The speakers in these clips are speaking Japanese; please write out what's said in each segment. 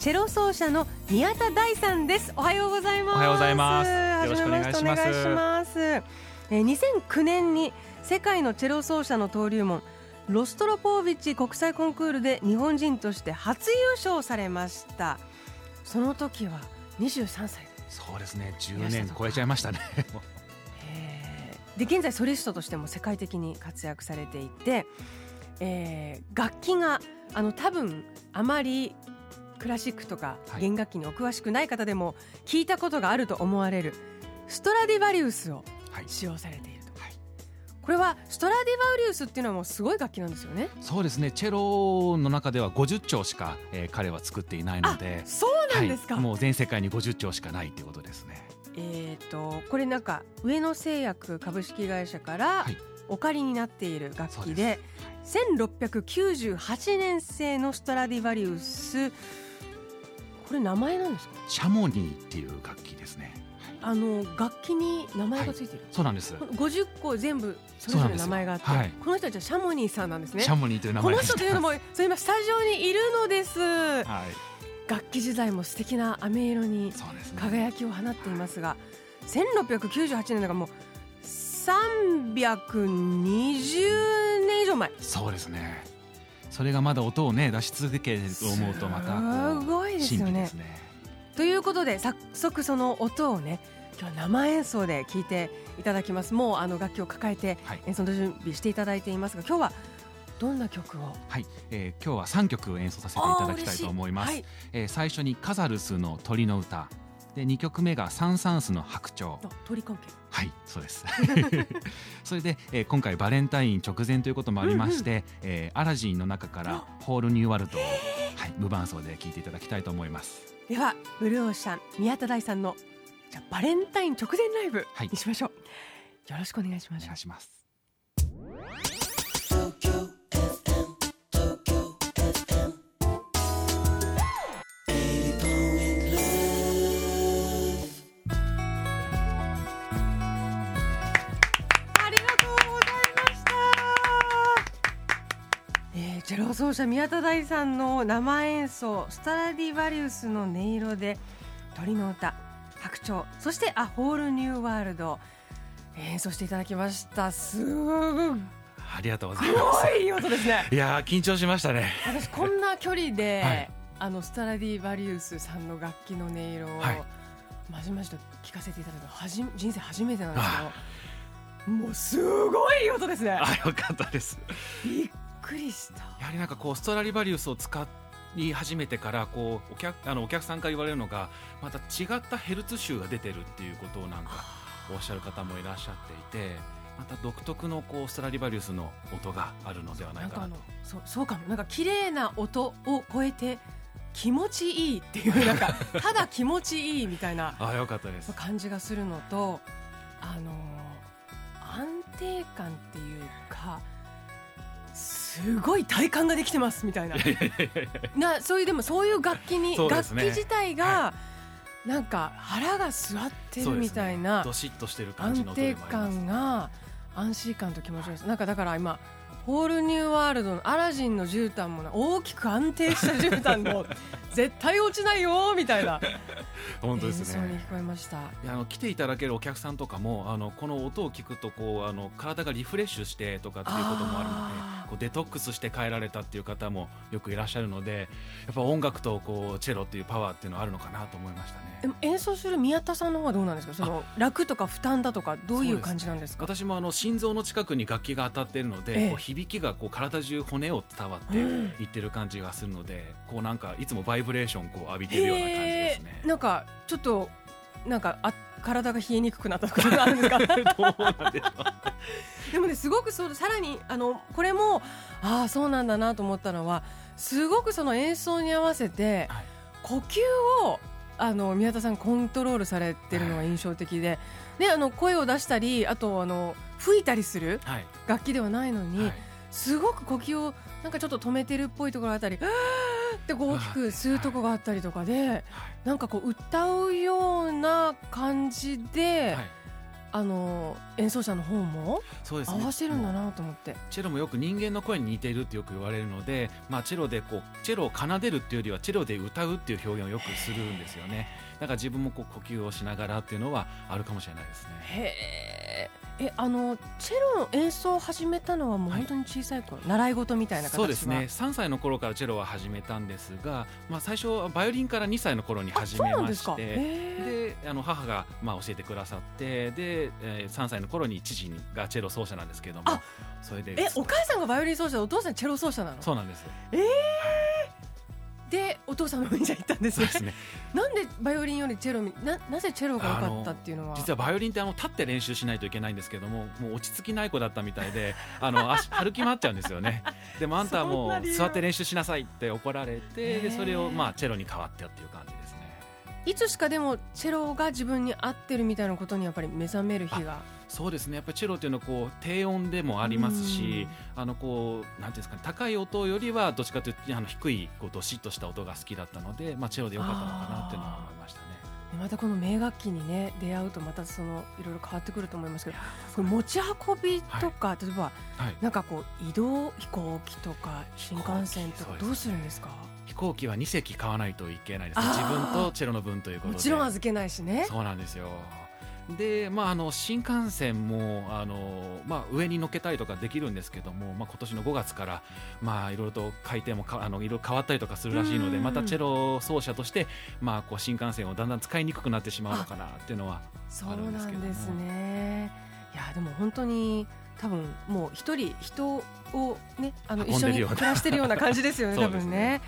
チェロ奏者の宮田大さんです。おはようございます。おはようございます。よろしくお願いします。お願いします。えー2009年に世界のチェロ奏者の登竜門ロストロポービッチ国際コンクールで日本人として初優勝されました。その時は23歳。そうですね。10年超えちゃいましたね。えーで現在ソリストとしても世界的に活躍されていて、えー楽器があの多分あまりクラシックとかはい。弦楽器にお詳しくない方でも聞いたことがあると思われるストラディバリウスをはい。使用されていると、はい。これはストラディバリウスっていうのはもうすごい楽器なんですよね。そうですね。チェロの中では50丁しか、えー彼は作っていないので。そうなんですか、はい、もう全世界に50丁しかないっていうことですね。えっ、とこれなんか上野製薬株式会社からはい。お借りになっている楽器でです。1698年製のストラディバリウスこれ名前なんですか？シャモニーっていう楽器ですね。あの楽器に名前がついてる、そうなんです。この50個全部それぞれ名前があって、はい。この人たちはシャモニーさんなんですね。シャモニーという名この人というのもそう今スタジオにいるのです。はい。楽器時代も素敵な飴色に輝きを放っていますが1698年だからもう320年以上前。そうですねそれがまだ音をね出し続けると思うとまたこすごいうですよね。ね。ということで早速その音をね今日は生演奏で聞いていただきます。もうあの楽器を抱えてはい。演奏の準備していただいていますが今日はどんな曲を？はい、えー今日は3曲演奏させていただきたいと思います、あー嬉しえー最初にカザルスの鳥の歌で2曲目がサン・サンスの白鳥。鳥関係はいそうです。それで、えー今回バレンタイン直前ということもありまして、えーアラジンの中からホールニューワールドを、はい、無伴奏で聴いていただきたいと思います。ではブルーオーシャン宮田大さんのじゃあバレンタイン直前ライブはい。にしましょう、よろしくお願いします。お願いします奏者宮田大さんの生演奏スタラディバリウスの音色で鳥の歌白鳥そしてアホールニューワールド。演奏していただきました。すごありがとうございます。いいい音ですねいやー緊張しましたね。私こんな距離で、はい。あのスタラディバリウスさんの楽器の音色を、はい。まじまじと聞かせていただいたのはじ人生初めてなんですけどもうすごいいい音ですね。あよかったです。びっくりした。やはりなんかこうストラリバリウスを使い始めてからこうお客あのお客さんから言われるのがまた違ったヘルツ臭が出てるっていうことをなんかおっしゃる方もいらっしゃっていてまた独特のこうストラリバリウスの音があるのではなないかなと。そうそうかも。なんか綺麗な音を超えて気持ちいいっていうなんか ただ気持ちいいみたいなあよかったです。感じがするのとあの安定感っていうかすごい体感ができてますみたいな。なそういうでもそういう楽器に、楽器自体が、なんか腹が据わってるみたいな、どしっとしてる感じの音安定感が安心感と気持ちよさ。なんかだから今ホールニューワールドのアラジンの絨毯もな大きく安定した絨毯の 絶対落ちないよみたいな。本当ですね。聞こえました。あの来ていただけるお客さんとかもあのこの音を聞くとこうあの体がリフレッシュしてとかっていうこともあるのでこうデトックスして帰られたっていう方もよくいらっしゃるのでやっぱ音楽とこうチェロっていうパワーっていうのはあるのかなと思いましたね。でも演奏する宮田さんの方はどうなんですか？その楽とか負担だとかどういう感じなんですか？私もあの心臓の近くに楽器が当たっているので、ええ。こう響きがこう体中骨を伝わってうん。いってる感じがするので、こうなんかいつもバイブレーションこう浴びてるような感じですね。へ。ーなんかちょっとなんかあ体が冷えにくくなったことがあるんですか？どうなんでしょうでもねすごくそうさらにあのこれもああそうなんだなと思ったのはすごくその演奏に合わせてはい。呼吸をあの宮田さんコントロールされてるのが印象的で、ね、あの声を出したりあとあの吹いたりするはい。楽器ではないのに、はい。すごく呼吸をなんかちょっと止めてるっぽいところがあったり「あーってこう大きく吸うとこがあったりとかで、はい。なんかこう歌うような感じで、はいあの演奏者の方もそうですね。合わせるんだなと思って。チェロもよく人間の声に似ているってよく言われるので、まあ、チェロでこうチェロを奏でるっていうよりはチェロで歌うっていう表現をよくするんですよね。だから自分もこう呼吸をしながらっていうのはあるかもしれないですね。へええあのチェロの演奏を始めたのはもうはい。本当に小さい頃、習い事みたいな形は？そうですね。3歳の頃からチェロは始めたんですが、まあ、最初はバイオリンから2歳の頃にあ始めましてへであの母がまあ教えてくださってで、えー3歳の頃に父がチェロ奏者なんですけどもあそれでええお母さんがバイオリン奏者でお父さんチェロ奏者なの？そうなんです。でお父さんの分じゃ行ったんですね。そうですね。なんでバイオリンよりチェロみななぜチェロが良かったっていうのは？実はバイオリンってあの立って練習しないといけないんですけどももう落ち着きない子だったみたいで あの足歩き回っちゃうんですよね。でもあんたはもう座って練習しなさいって怒られへてーでそれをまあチェロに変わってっていう感じですねいつしかでもチェロが自分に合ってるみたいなことにやっぱり目覚める日がそうですねやっぱりチェロっていうのはこう低音でもありますしあのこうなんていうんですかね高い音よりはどっちかというとあの低いこうどしっとした音が好きだったので、まあ、チェロでよかったのかなっていうのは思いましたね。またこの名楽器にね出会うとまたそのいろいろ変わってくると思いますけどこれ持ち運びとか、例えばはい。なんかこう移動飛行機とか新幹線とかどうするんですか？飛行機は2席買わないといけないですね。自分とチェロの分ということで。もちろん預けないしね。そうなんですよで、まあ、あの新幹線もあの、まあ、上に乗っけたりとかできるんですけども、まあ、今年の5月から、まあ、いろいろと回転もかあのいろいろ変わったりとかするらしいのでうん。またチェロ奏者として、まあ、こう新幹線をだんだん使いにくくなってしまうのかなっていうのはあるんですけどですね。いやでも本当に多分もう一人人をねあの一緒に暮らしてるような感じですよね そう多分ね。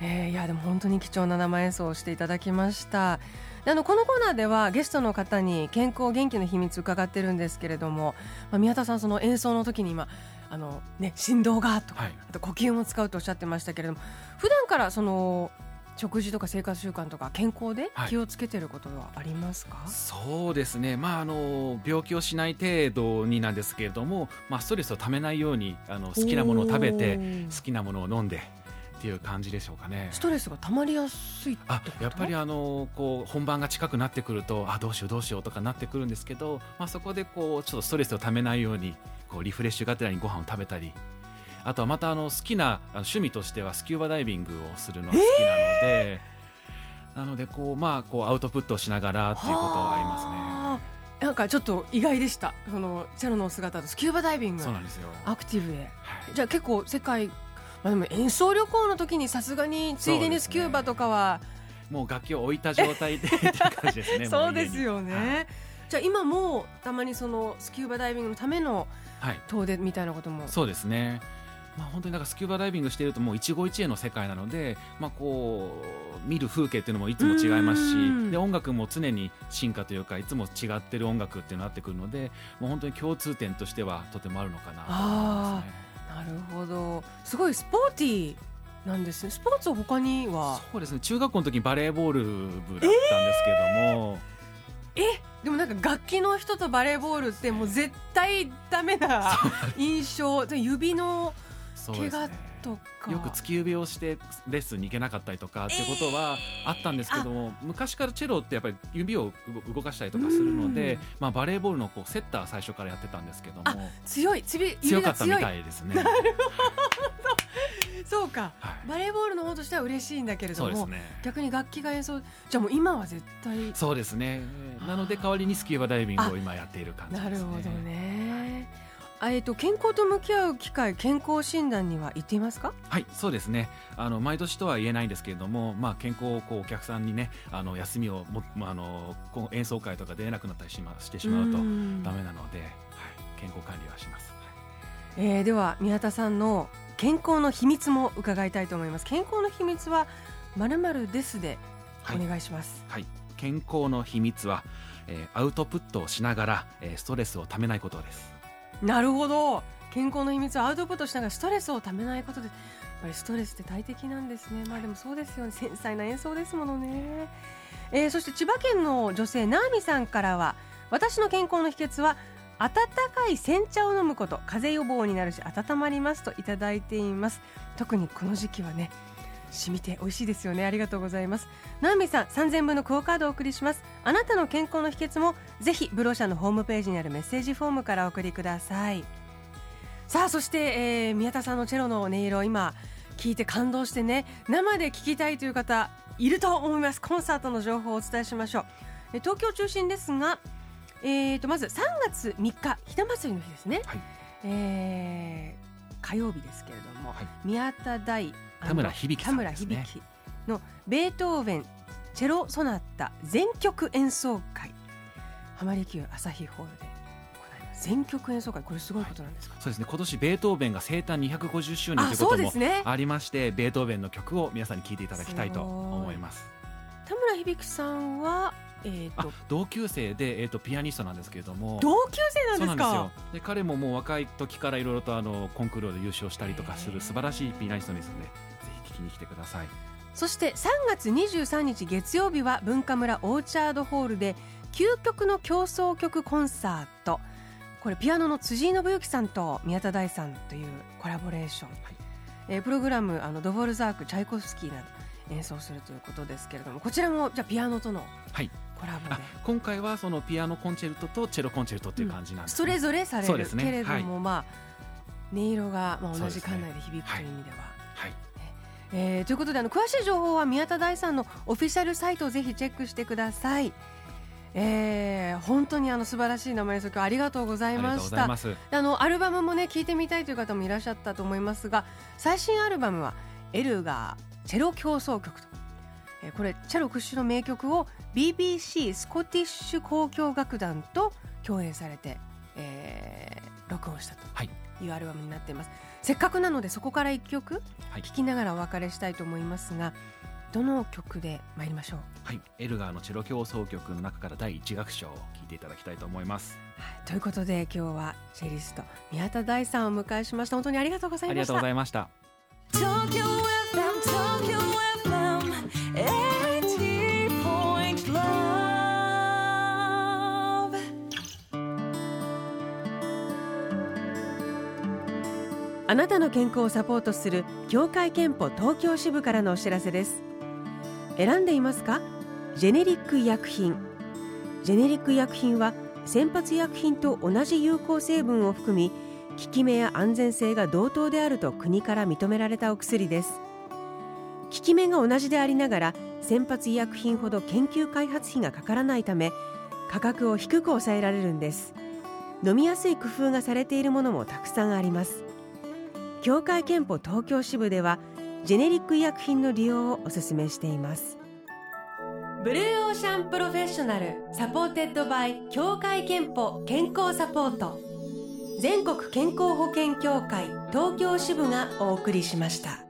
えーいやでも本当に貴重な生演奏をしていただきました。であのこのコーナーではゲストの方に健康元気の秘密伺ってるんですけれども、まあ、宮田さんその演奏の時に今あの、ね、振動がとか、はい。あと呼吸も使うとおっしゃってましたけれども普段からその食事とか生活習慣とか健康ではい。気をつけてることはありますか、そうですね、まあ、あの病気をしない程度になんですけれども、まあ、ストレスをためないようにあの好きなものを食べて好きなものを飲んでっていう感じでしょうかね。ストレスが溜まりやすいってあやっぱりあのこう本番が近くなってくるとあどうしようどうしようとかなってくるんですけど、まあ、そこでこうちょっとストレスをためないようにこうリフレッシュがてらにご飯を食べたりあとはまたあの好きな趣味としてはスキューバダイビングをするのが好きなので、なのでこう、まあ、こうアウトプットをしながらっていうことはありますね。はあなんかちょっと意外でした。そのチェロのお姿とスキューバダイビングそうなんですよ。アクティブではい。じゃあ結構世界まあでも演奏旅行の時にさすがについでにスキューバとかはもう楽器を置いた状態で そうですよね、はい。じゃあ今もたまにそのスキューバダイビングのためのはい。遠出みたいなことも？そうですね。まあ、本当になんかスキューバダイビングしているともう一期一会の世界なので、まあ、こう見る風景っていうのもいつも違いますうん。しで音楽も常に進化というかいつも違ってる音楽っていうのがあってくるのでもう本当に共通点としてはとてもあるのかなと思いますね。なるほど。すごいスポーティーなんですね。スポーツは他には？そうですね。中学校の時にバレーボール部だったんですけども、え？でもなんか楽器の人とバレーボールってもう絶対ダメな印象。で指の怪我そうですね。とかよく突き指をしてレッスンに行けなかったりとかっていうことはあったんですけども、昔からチェロってやっぱり指を動動かしたりとかするので、まあ、バレーボールのこうセッター最初からやってたんですけどあも強い。指指強かったみたいですね。そうか。はい。バレーボールの方としては嬉しいんだけれども、ね。逆に楽器が演奏じゃあもう今は絶対。そうですね。なので代わりにスキューバダイビングを今やっている感じですね。なるほどね。あえっと健康と向き合う機会健康診断には行っていますか？はい、そうですね。あの毎年とは言えないんですけれども、まあ健康をこうお客さんにね、あの休みをもまああの演奏会とか出れなくなったりしましてしまうとんダメなので、はい、健康管理はします。えーでは宮田さんの健康の秘密も伺いたいと思います健康の秘密はまるまるですでおはい願いします、はい、健康の秘密は、えーアウトプットをしながら、えーストレスをためないことです。なるほど。健康の秘密はアウトプットしながらストレスをためないことでやっぱりストレスって大敵なんですね。まあでもそうですよね。繊細な演奏ですものね、えー、そして千葉県の女性ナーミさんからは私の健康の秘訣は温かい煎茶を飲むこと。風邪予防になるし温まりますといただいています。特にこの時期はね染みて美味しいですよね。ありがとうございます。ナーミさん3000分のクオカードをお送りします。あなたの健康の秘訣もぜひブローシャのホームページにあるメッセージフォームからお送りください。さあそして、えー、宮田さんのチェロの音色今聞いて感動してね。生で聞きたいという方いると思います。コンサートの情報をお伝えしましょう。東京中心ですが、えー、とまず3月3日ひな祭りの日ですね、はい、えー、火曜日ですけれども、はい、宮田大田村響さん、ね、田村響のベートーベンチェロソナタ全曲演奏会。浜離宮朝日ホールで全曲演奏会これすごいことなんですか、はい、そうですね。今年ベートーベンが生誕250周年ということもありまして、ね、ベートーベンの曲を皆さんに聴いていただきたいと思います。田村響さんはえーと、同級生で、えーと、ピアニストなんですけれども。同級生なんですか？で彼ももう若い時からいろいろとあのコンクールで優勝したりとかする素晴らしいピアニストですのでぜひ聴きに来てくださいそして3月23日月曜日は文化村オーチャードホールで究極の競争曲コンサートこれピアノの辻井信之さんと宮田大さんというコラボレーション、はい、えー、プログラムあのドボルザークチャイコフスキーなど演奏するということですけれどもこちらもじゃピアノとのコラボで、はい、今回はそのピアノコンチェルトとチェロコンチェルトという感じなんです、ねうん、それぞれされる、ね、けれども、はい、まあ音色がまあ同じ館内で響くという意味では。はい、えー、ということであの詳しい情報は宮田大さんのオフィシャルサイトをぜひチェックしてください。えー、本当にあの素晴らしい生演奏曲ありがとうございました。あのアルバムもね聞いてみたいという方もいらっしゃったと思いますが最新アルバムはエルガーチェロ協奏曲と、えー、これチェロ屈指の名曲を BBC スコティッシュ交響楽団と共演されて、えー、録音したとい。うアルバムになっています、はい、せっかくなのでそこから1曲聴きながらお別れしたいと思いますが、どの曲で参りましょう？はい。エルガーのチェロ協奏曲の中から第一楽章を聴いていただきたいと思います、はい、ということで今日はチェリスト宮田大さんをお迎えしました。本当にありがとうございました。ありがとうございました。東京 FM 東京 FM あなたの健康をサポートする協会憲法東京支部からのお知らせです。選んでいますか？ジェネリック医薬品。ジェネリック医薬品は先発医薬品と同じ有効成分を含み効き目や安全性が同等であると国から認められたお薬です。効き目が同じでありながら先発医薬品ほど研究開発費がかからないため価格を低く抑えられるんです。飲みやすい工夫がされているものもたくさんあります。協会憲法東京支部ではジェネリック医薬品の利用をお勧めしていますブルーオーシャンプロフェッショナル supported by 協会けんぽ健康サポート全国健康保険協会東京支部がお送りしました。